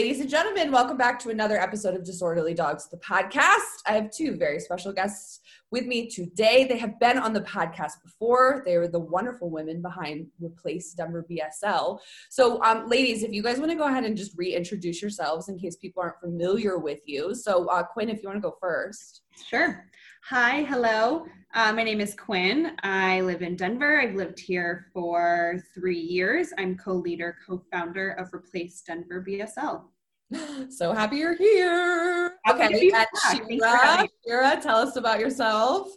Ladies and gentlemen, welcome back to another episode of Disorderly Dogs, the podcast. I have two very special guests with me today. They have been on the podcast before. They are the wonderful women behind Replace Denver BSL. So, um, ladies, if you guys want to go ahead and just reintroduce yourselves in case people aren't familiar with you. So, uh, Quinn, if you want to go first. Sure. Hi, hello. Uh, my name is Quinn. I live in Denver. I've lived here for three years. I'm co leader, co founder of Replace Denver BSL. So happy you're here. Happy okay, and Shira, Shira, tell us about yourself.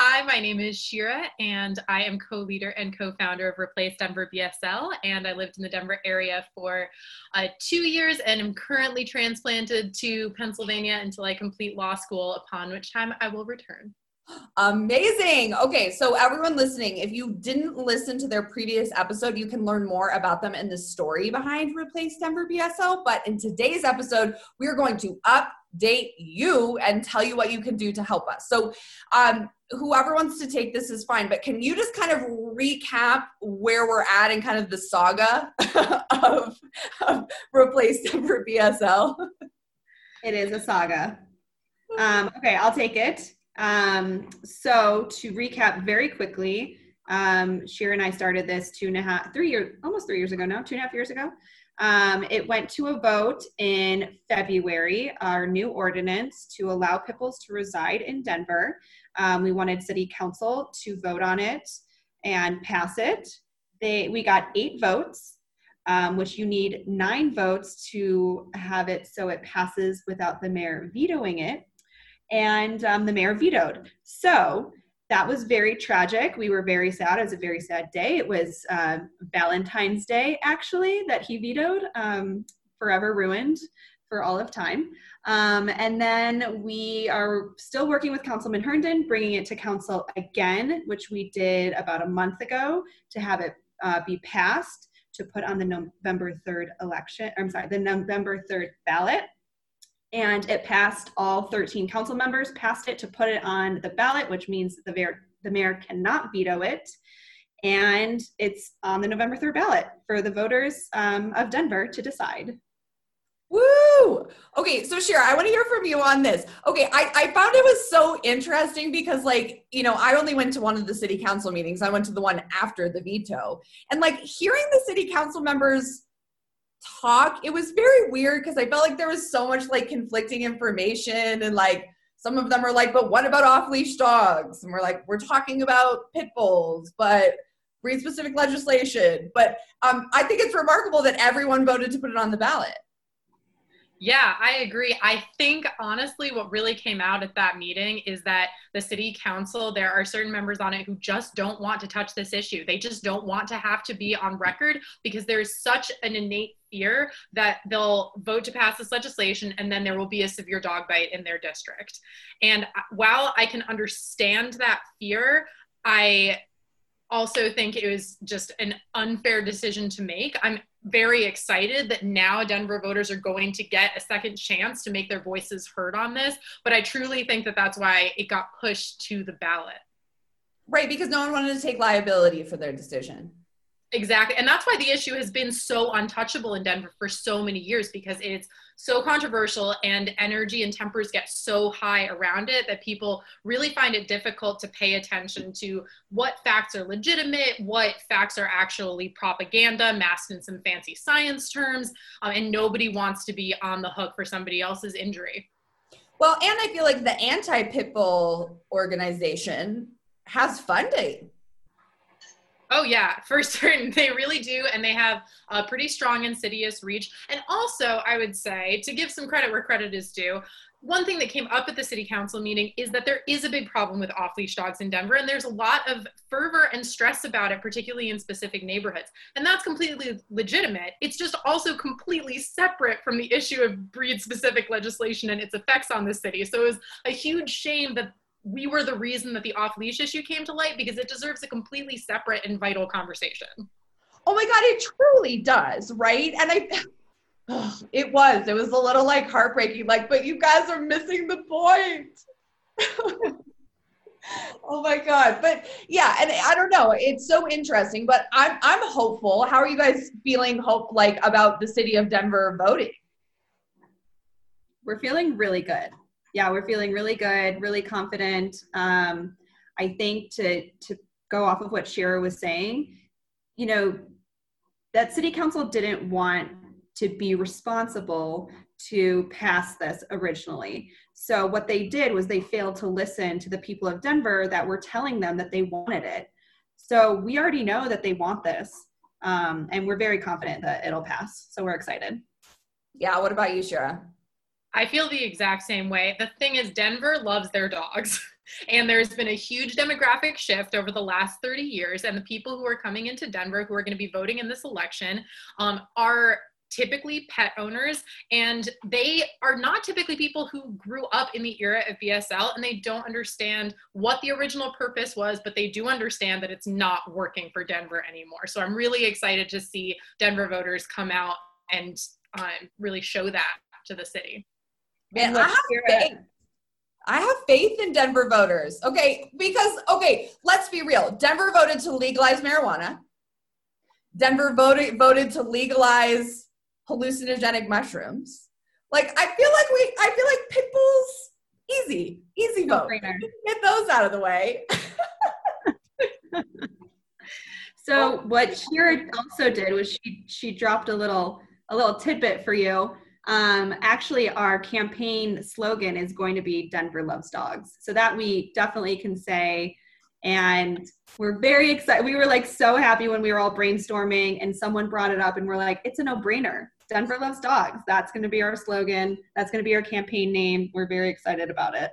Hi, my name is Shira, and I am co leader and co founder of Replace Denver BSL. And I lived in the Denver area for uh, two years and am currently transplanted to Pennsylvania until I complete law school, upon which time I will return. Amazing. Okay, so everyone listening, if you didn't listen to their previous episode, you can learn more about them and the story behind Replace Denver BSL. But in today's episode, we are going to update you and tell you what you can do to help us. So, um, whoever wants to take this is fine, but can you just kind of recap where we're at and kind of the saga of, of Replace Denver BSL? It is a saga. Um, okay, I'll take it. Um, so to recap very quickly, um, Shira and I started this two and a half, three years, almost three years ago now, two and a half years ago. Um, it went to a vote in February, our new ordinance to allow pit bulls to reside in Denver. Um, we wanted city council to vote on it and pass it. They, we got eight votes, um, which you need nine votes to have it so it passes without the mayor vetoing it. And um, the mayor vetoed. So that was very tragic. We were very sad. It was a very sad day. It was uh, Valentine's Day, actually, that he vetoed, um, forever ruined for all of time. Um, and then we are still working with Councilman Herndon, bringing it to council again, which we did about a month ago to have it uh, be passed to put on the November 3rd election. I'm sorry, the November 3rd ballot and it passed all 13 council members passed it to put it on the ballot which means the mayor the mayor cannot veto it and it's on the november 3rd ballot for the voters um, of denver to decide Woo! Okay, so Shira, I want to hear from you on this. Okay, I, I found it was so interesting because, like, you know, I only went to one of the city council meetings. I went to the one after the veto. And, like, hearing the city council members talk it was very weird because i felt like there was so much like conflicting information and like some of them are like but what about off leash dogs and we're like we're talking about pit bulls but breed specific legislation but um, i think it's remarkable that everyone voted to put it on the ballot yeah, I agree. I think honestly, what really came out at that meeting is that the city council, there are certain members on it who just don't want to touch this issue. They just don't want to have to be on record because there's such an innate fear that they'll vote to pass this legislation and then there will be a severe dog bite in their district. And uh, while I can understand that fear, I also think it was just an unfair decision to make. I'm very excited that now Denver voters are going to get a second chance to make their voices heard on this. But I truly think that that's why it got pushed to the ballot. Right, because no one wanted to take liability for their decision. Exactly. And that's why the issue has been so untouchable in Denver for so many years because it's so controversial and energy and tempers get so high around it that people really find it difficult to pay attention to what facts are legitimate, what facts are actually propaganda, masked in some fancy science terms, um, and nobody wants to be on the hook for somebody else's injury. Well, and I feel like the anti pitbull organization has funding Oh yeah, for certain, they really do, and they have a pretty strong insidious reach. And also, I would say to give some credit where credit is due, one thing that came up at the city council meeting is that there is a big problem with off leash dogs in Denver, and there's a lot of fervor and stress about it, particularly in specific neighborhoods. And that's completely legitimate. It's just also completely separate from the issue of breed specific legislation and its effects on the city. So it was a huge shame that we were the reason that the off leash issue came to light because it deserves a completely separate and vital conversation. Oh my God, it truly does, right? And I, it was. It was a little like heartbreaking. Like, but you guys are missing the point. oh my god but yeah and i don't know it's so interesting but i'm i'm hopeful how are you guys feeling hope like about the city of denver voting we're feeling really good yeah we're feeling really good really confident um i think to to go off of what shira was saying you know that city council didn't want to be responsible to pass this originally. So what they did was they failed to listen to the people of Denver that were telling them that they wanted it. So we already know that they want this, um, and we're very confident that it'll pass. So we're excited. Yeah. What about you, Shira? I feel the exact same way. The thing is, Denver loves their dogs. And there's been a huge demographic shift over the last 30 years. And the people who are coming into Denver who are going to be voting in this election um, are typically pet owners and they are not typically people who grew up in the era of BSL and they don't understand what the original purpose was but they do understand that it's not working for Denver anymore so I'm really excited to see Denver voters come out and um, really show that to the city Man, I have faith. I have faith in Denver voters. Okay, because okay, let's be real. Denver voted to legalize marijuana. Denver voted voted to legalize hallucinogenic mushrooms. Like I feel like we I feel like pit bulls easy, easy no vote. Get those out of the way. so what Shira also did was she she dropped a little a little tidbit for you. Um, actually, our campaign slogan is going to be Denver loves dogs. So that we definitely can say. And we're very excited. We were like so happy when we were all brainstorming and someone brought it up and we're like, it's a no brainer. Denver loves dogs. That's going to be our slogan. That's going to be our campaign name. We're very excited about it.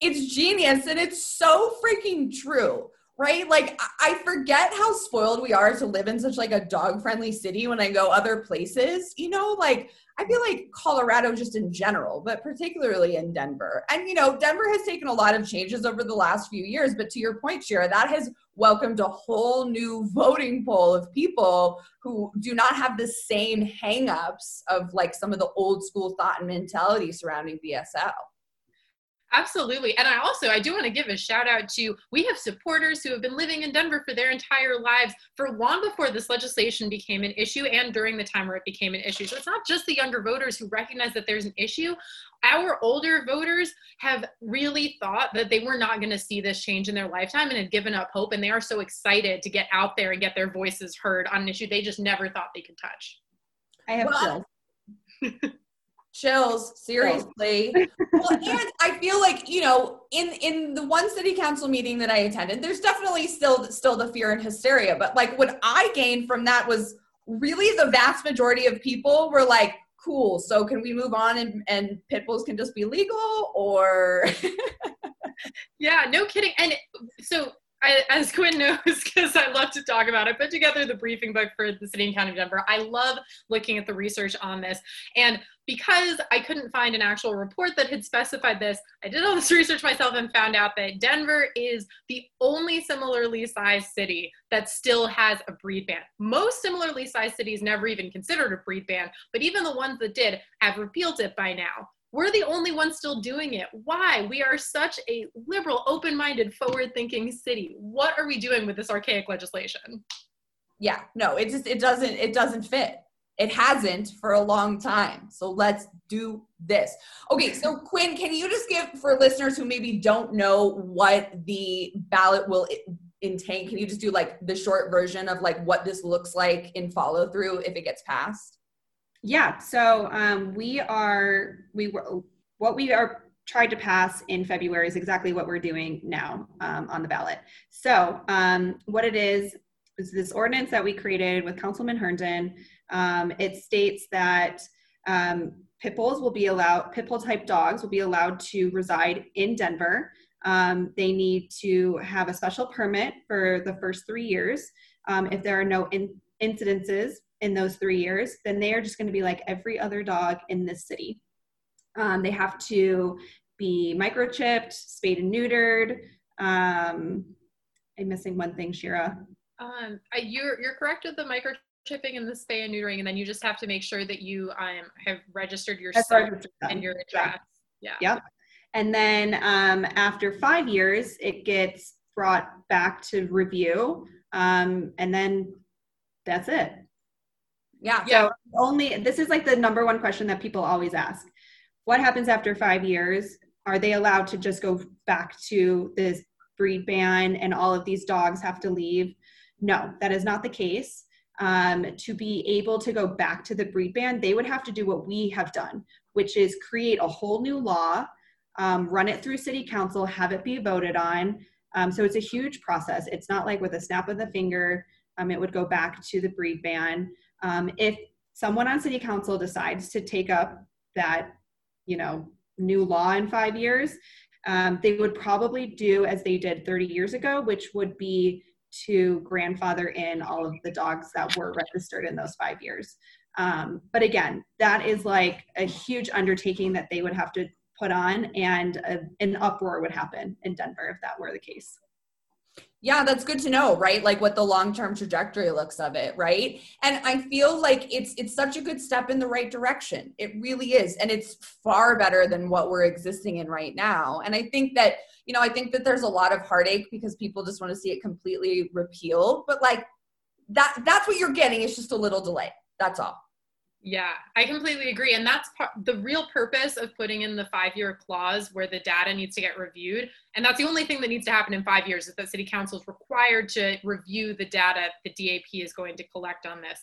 It's genius and it's so freaking true right? Like i forget how spoiled we are to live in such like a dog friendly city when i go other places you know? Like i feel like colorado just in general but particularly in denver. And you know denver has taken a lot of changes over the last few years but to your point shira that has welcomed a whole new voting pool of people who do not have the same hangups of like some of the old school thought and mentality surrounding bsl Absolutely. And I also I do want to give a shout out to we have supporters who have been living in Denver for their entire lives for long before this legislation became an issue and during the time where it became an issue. So it's not just the younger voters who recognize that there's an issue. Our older voters have really thought that they were not going to see this change in their lifetime and had given up hope and they are so excited to get out there and get their voices heard on an issue they just never thought they could touch. I have well, chills seriously well, and i feel like you know in in the one city council meeting that i attended there's definitely still still the fear and hysteria but like what i gained from that was really the vast majority of people were like cool so can we move on and and pit bulls can just be legal or yeah no kidding and so I, as Quinn knows, because I love to talk about it, put together the briefing book for the City and County of Denver. I love looking at the research on this. And because I couldn't find an actual report that had specified this, I did all this research myself and found out that Denver is the only similarly sized city that still has a breed ban. Most similarly sized cities never even considered a breed ban, but even the ones that did have repealed it by now. We're the only ones still doing it. Why? We are such a liberal, open minded, forward thinking city. What are we doing with this archaic legislation? Yeah, no, it just it doesn't it doesn't fit. It hasn't for a long time. So let's do this. Okay, so Quinn, can you just give for listeners who maybe don't know what the ballot will entail? can you just do like the short version of like what this looks like in follow through if it gets passed? Yeah. So um, we are we were what we are tried to pass in February is exactly what we're doing now um, on the ballot. So um, what it is is this ordinance that we created with Councilman Herndon. Um, it states that um, pit bulls will be allowed, pit bull type dogs will be allowed to reside in Denver. Um, they need to have a special permit for the first three years. Um, if there are no in- incidences in those three years, then they are just going to be like every other dog in this city. Um, they have to be microchipped, spayed and neutered. Um, I'm missing one thing, Shira. Um, you're you're correct with the microchipping and the spay and neutering, and then you just have to make sure that you um, have registered yourself and your address. Yeah. Yep. And then um, after five years, it gets brought back to review, um, and then that's it. Yeah. So only this is like the number one question that people always ask. What happens after five years? Are they allowed to just go back to this breed ban and all of these dogs have to leave? No, that is not the case. Um, to be able to go back to the breed ban, they would have to do what we have done, which is create a whole new law, um, run it through city council, have it be voted on. Um, so it's a huge process. It's not like with a snap of the finger, um, it would go back to the breed ban. Um, if someone on city council decides to take up that, you know, new law in five years, um, they would probably do as they did 30 years ago, which would be to grandfather in all of the dogs that were registered in those five years. Um, but again, that is like a huge undertaking that they would have to put on, and a, an uproar would happen in Denver if that were the case. Yeah, that's good to know, right? Like what the long-term trajectory looks of it, right? And I feel like it's it's such a good step in the right direction. It really is. And it's far better than what we're existing in right now. And I think that, you know, I think that there's a lot of heartache because people just want to see it completely repealed, but like that that's what you're getting. It's just a little delay. That's all. Yeah, I completely agree. And that's part, the real purpose of putting in the five year clause where the data needs to get reviewed. And that's the only thing that needs to happen in five years is that city council is required to review the data the DAP is going to collect on this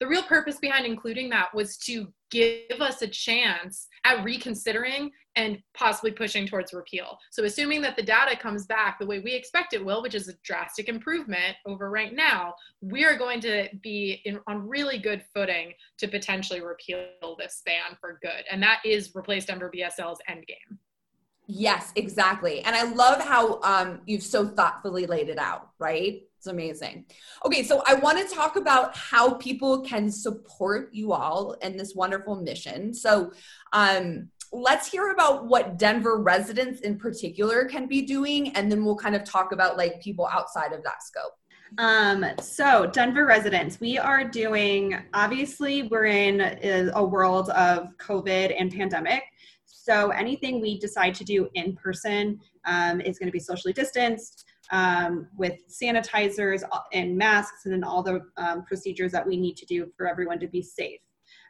the real purpose behind including that was to give us a chance at reconsidering and possibly pushing towards repeal. So, assuming that the data comes back the way we expect it will, which is a drastic improvement over right now, we are going to be in, on really good footing to potentially repeal this ban for good. And that is replace Denver BSL's endgame. Yes, exactly. And I love how um, you've so thoughtfully laid it out, right? It's amazing. Okay, so I want to talk about how people can support you all in this wonderful mission. So, um, let's hear about what Denver residents in particular can be doing, and then we'll kind of talk about like people outside of that scope. Um, so Denver residents, we are doing, obviously we're in a world of COVID and pandemic. So anything we decide to do in person um, is going to be socially distanced um, with sanitizers and masks and then all the um, procedures that we need to do for everyone to be safe.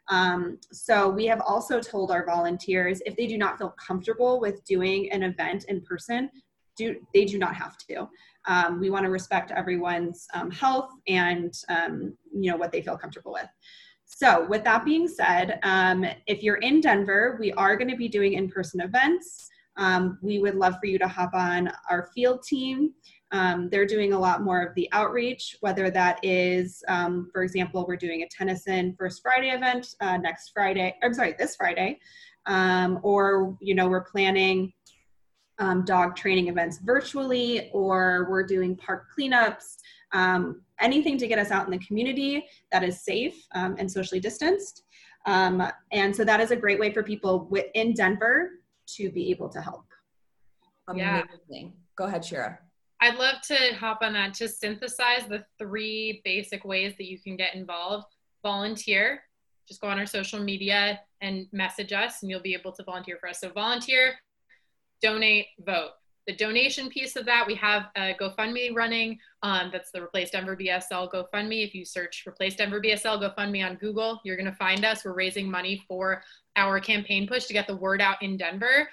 Um, so we have also told our volunteers if they do not feel comfortable with doing an event in person, do they do not have to. Um, we want to respect everyone's um, health and um, you know what they feel comfortable with. So with that being said, if you're in Denver, we are going to be doing in-person events. Um, we would love for you to hop on our field team. Um, they're doing a lot more of the outreach, whether that is, um, for example, we're doing a Tennyson First Friday event uh, next Friday, I'm sorry, this Friday, um, or, you know, we're planning um, dog training events virtually, or we're doing park cleanups, um, anything to get us out in the community that is safe and socially distanced. and so that is a great way for people in Denver to be able to help. Amazing. Yeah. Go ahead, Shira. I'd love to hop on that to synthesize the three basic ways that you can get involved. Volunteer, just go on our social media and message us, and you'll be able to volunteer for us. So, volunteer, donate, vote. The donation piece of that, we have a GoFundMe running. Um, that's the Replace Denver BSL GoFundMe. If you search Replace Denver BSL GoFundMe on Google, you're going to find us. We're raising money for our campaign push to get the word out in Denver.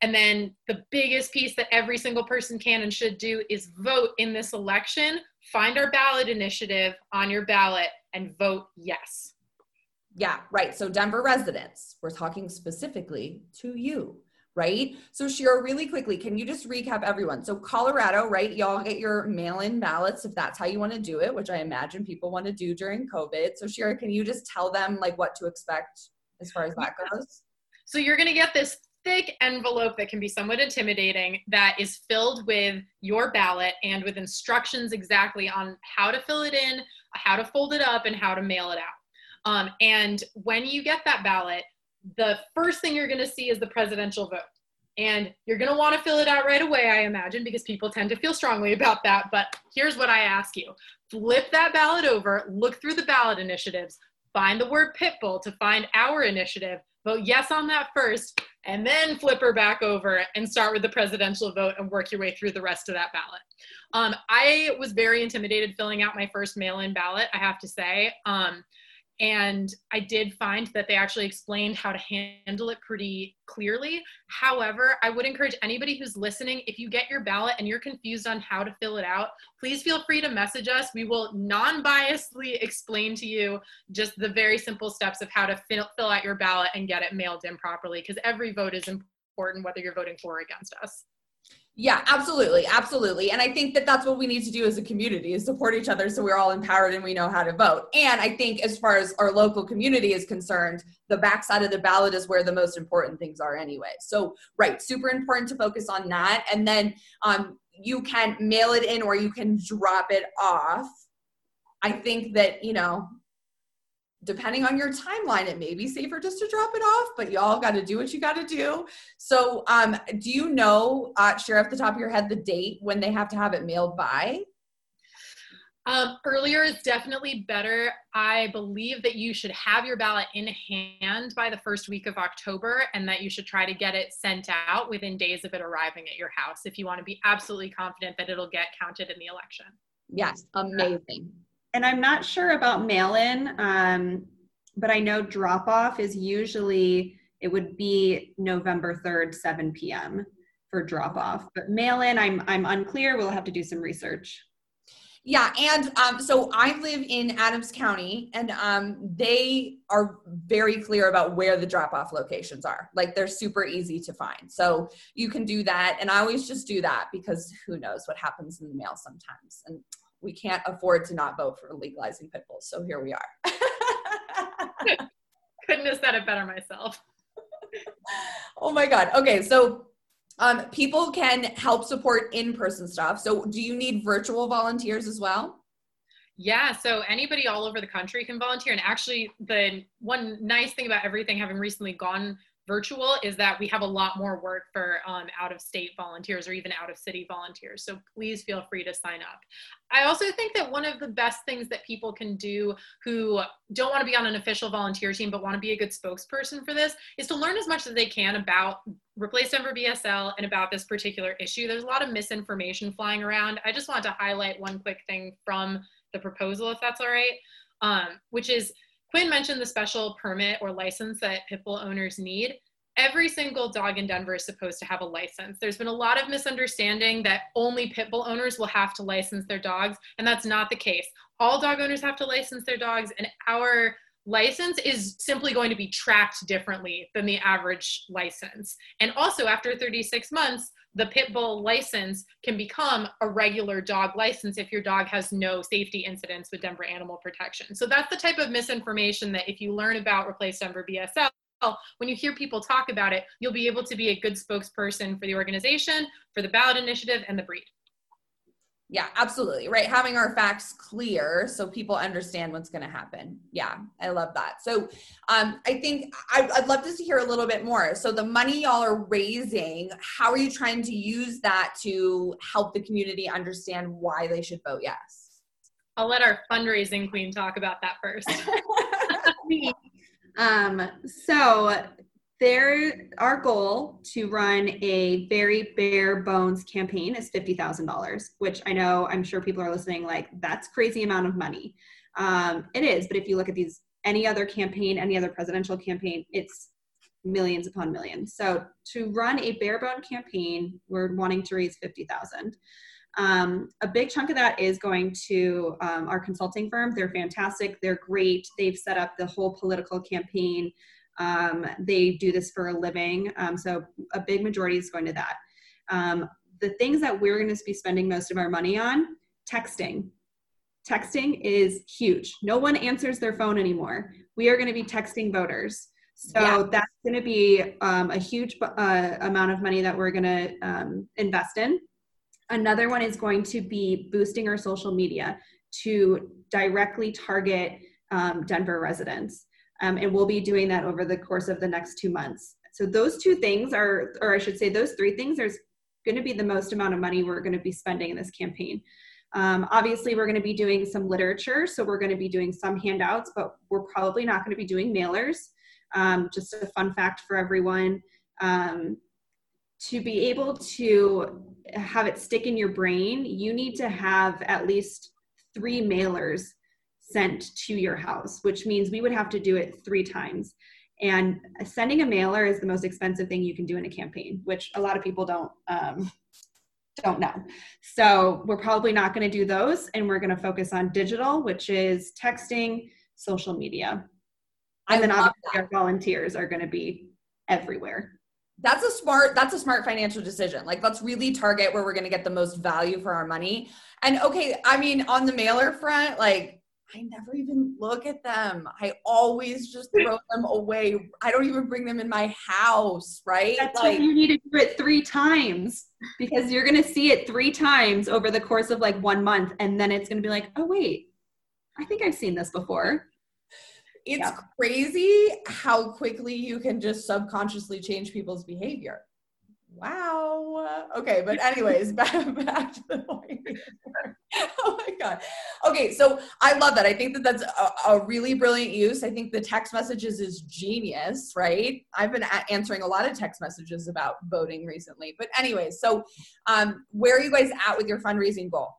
And then the biggest piece that every single person can and should do is vote in this election. Find our ballot initiative on your ballot and vote yes. Yeah, right. So, Denver residents, we're talking specifically to you, right? So, Shira, really quickly, can you just recap everyone? So, Colorado, right? Y'all get your mail in ballots if that's how you want to do it, which I imagine people want to do during COVID. So, Shira, can you just tell them like what to expect as far as that goes? So you're going to get this thick envelope that can be somewhat intimidating that is filled with your ballot and with instructions exactly on how to fill it in, how to fold it up, and how to mail it out. Um, and when you get that ballot, the first thing you're going to see is the presidential vote. And you're going to want to fill it out right away, I imagine, because people tend to feel strongly about that. But here's what I ask you flip that ballot over, look through the ballot initiatives, find the word pitbull to find our initiative, vote yes on that first, and then flip her back over and start with the presidential vote and work your way through the rest of that ballot. Um, I was very intimidated filling out my first mail in ballot, I have to say. Um, and I did find that they actually explained how to handle it pretty clearly. However, I would encourage anybody who's listening if you get your ballot and you're confused on how to fill it out, please feel free to message us. We will non biasedly explain to you just the very simple steps of how to fill, fill out your ballot and get it mailed in properly because every vote is important whether you're voting for or against us. Yeah, absolutely. Absolutely. And I think that that's what we need to do as a community is support each other so we're all empowered and we know how to vote. And I think as far as our local community is concerned, the backside of the ballot is where the most important things are anyway. So, right, super important to focus on that. And then um, you can mail it in or you can drop it off. I think that, you know, depending on your timeline, it may be safer just to drop it off, but y'all got to do what you got to do. So, um, do you know, uh, Shira off the top of your head the date when they have to have it mailed by? Um, earlier is definitely better. I believe that you should have your ballot in hand by the first week of October and that you should try to get it sent out within days of it arriving at your house if you want to be absolutely confident that it'll get counted in the election. Yes, amazing and I'm not sure about mail in, um, but I know drop off is usually, it would be November 3rd, 7 p.m. for drop off. But mail in, I'm, I'm unclear. We'll have to do some research. Yeah, and um, so I live in Adams County, and um, they are very clear about where the drop off locations are. Like they're super easy to find. So you can do that. And I always just do that because who knows what happens in the mail sometimes. And we can't afford to not vote for legalizing pit bulls. So here we are. Couldn't have said it better myself. oh my God. Okay. So um, people can help support in-person stuff. So do you need virtual volunteers as well? Yeah, so anybody all over the country can volunteer. And actually, the one nice thing about everything having recently gone virtual is that we have a lot more work for um, out of state volunteers or even out of city volunteers. So please feel free to sign up. I also think that one of the best things that people can do who don't want to be on an official volunteer team but want to be a good spokesperson for this is to learn as much as they can about Replace Denver BSL and about this particular issue. There's a lot of misinformation flying around. I just want to highlight one quick thing from the proposal, if that's all right, um, which is Quinn mentioned the special permit or license that pitbull owners need. Every single dog in Denver is supposed to have a license. There's been a lot of misunderstanding that only pitbull owners will have to license their dogs, and that's not the case. All dog owners have to license their dogs, and our license is simply going to be tracked differently than the average license. And also, after 36 months, the pit bull license can become a regular dog license if your dog has no safety incidents with Denver Animal Protection. So that's the type of misinformation that if you learn about Replace Denver BSL, when you hear people talk about it, you'll be able to be a good spokesperson for the organization, for the ballot initiative, and the breed. Yeah, absolutely. Right. Having our facts clear so people understand what's going to happen. Yeah, I love that. So um, I think I, I'd love to hear a little bit more. So the money y'all are raising, how are you trying to use that to help the community understand why they should vote yes? I'll let our fundraising queen talk about that first. um, so there our goal to run a very bare bones campaign is $50000 which i know i'm sure people are listening like that's crazy amount of money. Um, it is but if you look at these any other campaign any other presidential campaign it's millions upon millions. So to run a bare bone campaign we're wanting to raise 50000 um, a big chunk of that is going to um, our consulting firm. They're fantastic. They're great. They've set up the whole political campaign um, they do this for a living. Um, so a big majority is going to that. Um, the things that we're going to be spending most of our money on texting. Texting is huge. No one answers their phone anymore. We are going to be texting voters. So yeah. that's going to be um, a huge uh, amount of money that we're going to um, invest in. Another one is going to be boosting our social media to directly target um, Denver residents. Um, and we'll be doing that over the course of the next two months. So those two things are, or I should say, those three things. There's going to be the most amount of money we're going to be spending in this campaign. Um, obviously, we're going to be doing some literature, so we're going to be doing some handouts, but we're probably not going to be doing mailers. Um, just a fun fact for everyone. Um, to be able to have it stick in your brain, you need to have at least three mailers sent to your house, which means we would have to do it three times. And sending a mailer is the most expensive thing you can do in a campaign, which a lot of people don't um, don't know. So we're probably not going to do those, and we're going to focus on digital, which is texting, social media, and then obviously that. our volunteers are going to be everywhere. That's a smart. That's a smart financial decision. Like, let's really target where we're going to get the most value for our money. And okay, I mean, on the mailer front, like I never even look at them. I always just throw them away. I don't even bring them in my house, right? That's like, why you need to do it three times because you're going to see it three times over the course of like one month. And then it's going to be like, oh, wait, I think I've seen this before. It's yeah. crazy how quickly you can just subconsciously change people's behavior wow. Okay, but anyways, back, back to the point. oh my God. Okay, so I love that. I think that that's a, a, really brilliant use. I think the text messages is genius, right? I've been a- answering a lot of text messages about voting recently. But anyways, so um, where are you guys at with your fundraising goal?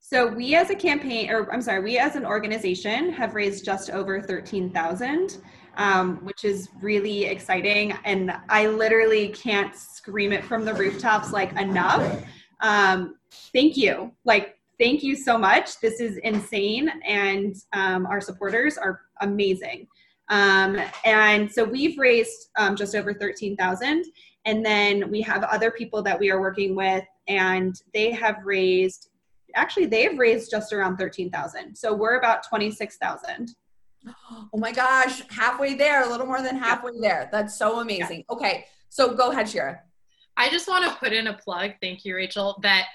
So we as a campaign, or I'm sorry, we as an organization have raised just over 13,000 um, which is really exciting. And I literally can't scream it from the rooftops like enough. Um, thank you. Like, thank you so much. This is insane. And um, our supporters are amazing. Um, and so we've raised um, just over 13,000. And then we have other people that we are working with, and they have raised, actually, they have raised just around 13,000. So we're about 26,000. Oh my gosh, halfway there, a little more than halfway there. That's so amazing. Yeah. Okay, so go ahead, Shira. I just want to put in a plug. Thank you, Rachel. That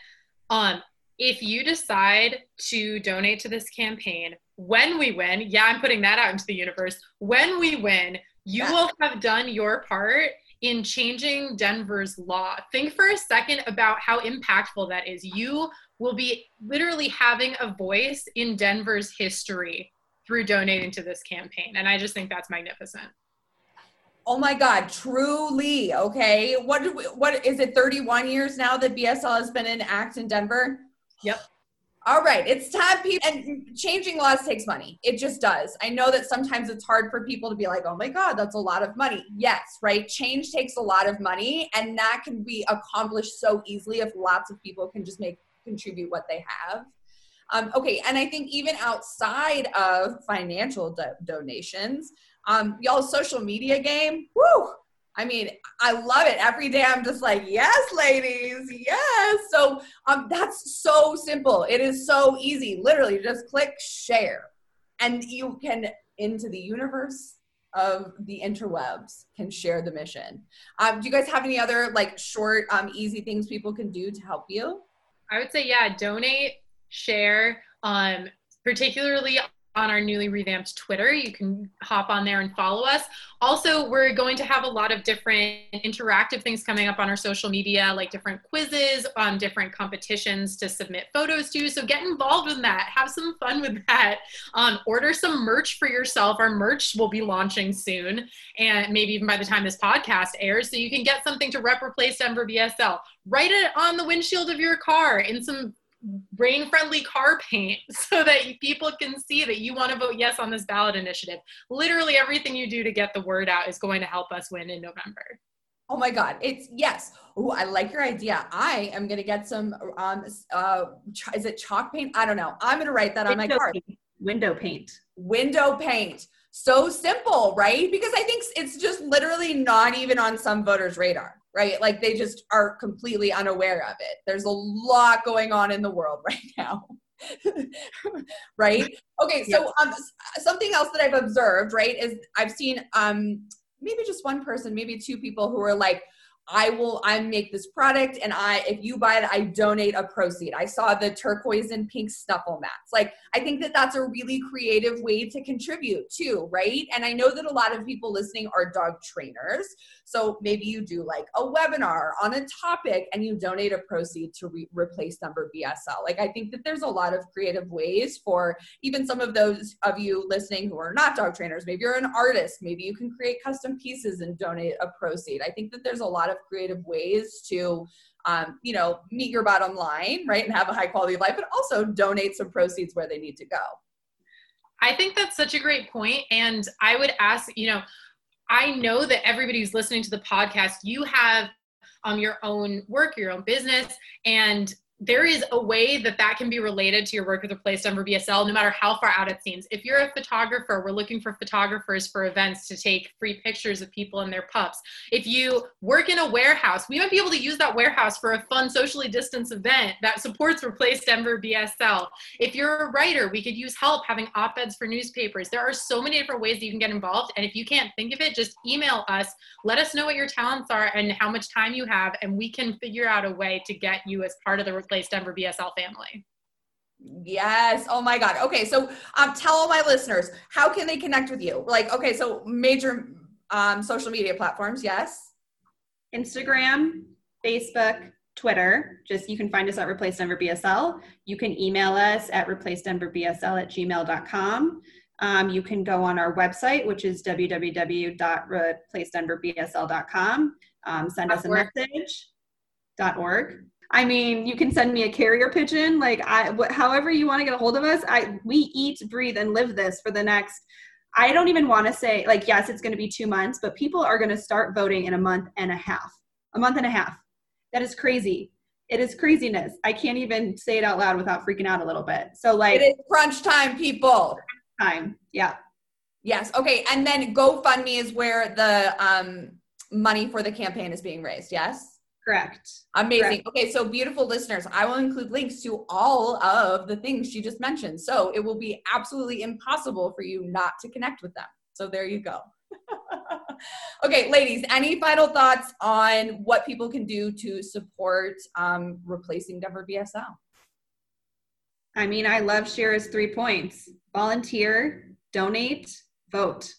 um, if you decide to donate to this campaign, when we win, yeah, I'm putting that out into the universe. When we win, you yeah. will have done your part in changing Denver's law. Think for a second about how impactful that is. You will be literally having a voice in Denver's history through donating to this campaign. And I just think that's magnificent. Oh my God, truly. Okay. What, do what is it 31 years now that BSL has been in act in Denver? Yep. All right, it's time people and changing laws takes money. It just does. I know that sometimes it's hard for people to be like, "Oh my god, that's a lot of money." Yes, right? Change takes a lot of money and that can be accomplished so easily if lots of people can just make contribute what they have. Um, okay, and I think even outside of financial do- donations, um, y'all social media game, whoo! I mean, I love it. Every day I'm just like, yes, ladies, yes. So um, that's so simple. It is so easy. Literally, just click share, and you can into the universe of the interwebs can share the mission. Um, do you guys have any other like short, um, easy things people can do to help you? I would say, yeah, donate share, um, particularly on our newly revamped Twitter. You can hop on there and follow us. Also, we're going to have a lot of different interactive things coming up on our social media, like different quizzes, um, different competitions to submit photos to. So get involved in that. Have some fun with that. Um, order some merch for yourself. Our merch will be launching soon, and maybe even by the time this podcast airs, so you can get something to rep replace Denver BSL. Write it on the windshield of your car in some brain friendly car paint so that people can see that you want to vote yes on this ballot initiative. Literally everything you do to get the word out is going to help us win in November. Oh my God. It's yes. Oh, I like your idea. I am going to get some, um, uh, ch- is it chalk paint? I don't know. I'm going to write that Window on my card. Paint. Window paint. Window paint. So simple, right? Because I think it's just literally not even on some voters' radar right? Like they just are completely unaware of it. There's a lot going on in the world right now. right? Okay, so um, something else that I've observed, right, is I've seen um, maybe just one person, maybe two people who are like, I will I make this product and I if you buy it I donate a proceed. I saw the turquoise and pink snuffle mats. Like I think that that's a really creative way to contribute too, right? And I know that a lot of people listening are dog trainers. So maybe you do like a webinar on a topic and you donate a proceed to re- replace Denver BSL. Like I think that there's a lot of creative ways for even some of those of you listening who are not dog trainers. Maybe you're an artist, maybe you can create custom pieces and donate a proceed. I think that there's a lot of creative ways to um, you know meet your bottom line right and have a high quality of life but also donate some proceeds where they need to go. I think that's such a great point and i would ask you know i know that everybody who's listening to the podcast you have um, your own work your own business and there is a way that that can be related to your work with Replace Denver BSL, no matter how far out it seems. If you're a photographer, we're looking for photographers for events to take free pictures of people and their pups. If you work in a warehouse, we might be able to use that warehouse for a fun socially distanced event that supports Replace Denver BSL. If you're a writer, we could use help having op eds for newspapers. There are so many different ways that you can get involved. And if you can't think of it, just email us. Let us know what your talents are and how much time you have, and we can figure out a way to get you as part of the Replace Denver BSL family. Yes. Oh my God. Okay. So um, tell all my listeners, how can they connect with you? Like, okay, so major um, social media platforms. Yes. Instagram, Facebook, Twitter. Just you can find us at Replace Denver BSL. You can email us at replacedenverbsl at gmail.com. Um, you can go on our website, which is www.replacedenverbsl.com. Um, send us a message. Dot org. I mean, you can send me a carrier pigeon, like I, wh- however you want to get a hold of us. I we eat, breathe, and live this for the next. I don't even want to say like yes, it's going to be two months, but people are going to start voting in a month and a half. A month and a half. That is crazy. It is craziness. I can't even say it out loud without freaking out a little bit. So like it is crunch time, people. Time. Yeah. Yes. Okay. And then GoFundMe is where the um, money for the campaign is being raised. Yes. Correct. Amazing. Correct. Okay, so beautiful listeners, I will include links to all of the things she just mentioned. So it will be absolutely impossible for you not to connect with them. So there you go. okay, ladies, any final thoughts on what people can do to support um, replacing Denver BSL? I mean, I love Shira's three points volunteer, donate, vote.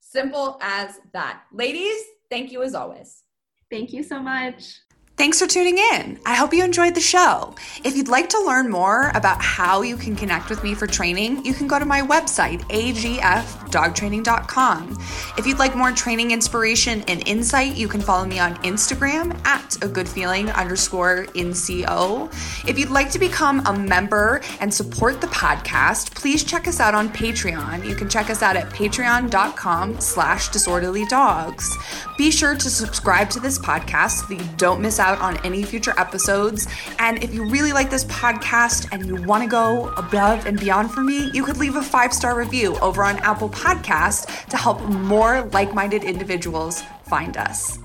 Simple as that. Ladies, thank you as always. Thank you so much. Thanks for tuning in. I hope you enjoyed the show. If you'd like to learn more about how you can connect with me for training, you can go to my website, agfdogtraining.com. If you'd like more training inspiration and insight, you can follow me on Instagram at a good feeling underscore NCO. If you'd like to become a member and support the podcast, please check us out on Patreon. You can check us out at patreon.com slash disorderly dogs. Be sure to subscribe to this podcast so that you don't miss out on any future episodes. And if you really like this podcast and you want to go above and beyond for me, you could leave a five star review over on Apple Podcast to help more like minded individuals find us.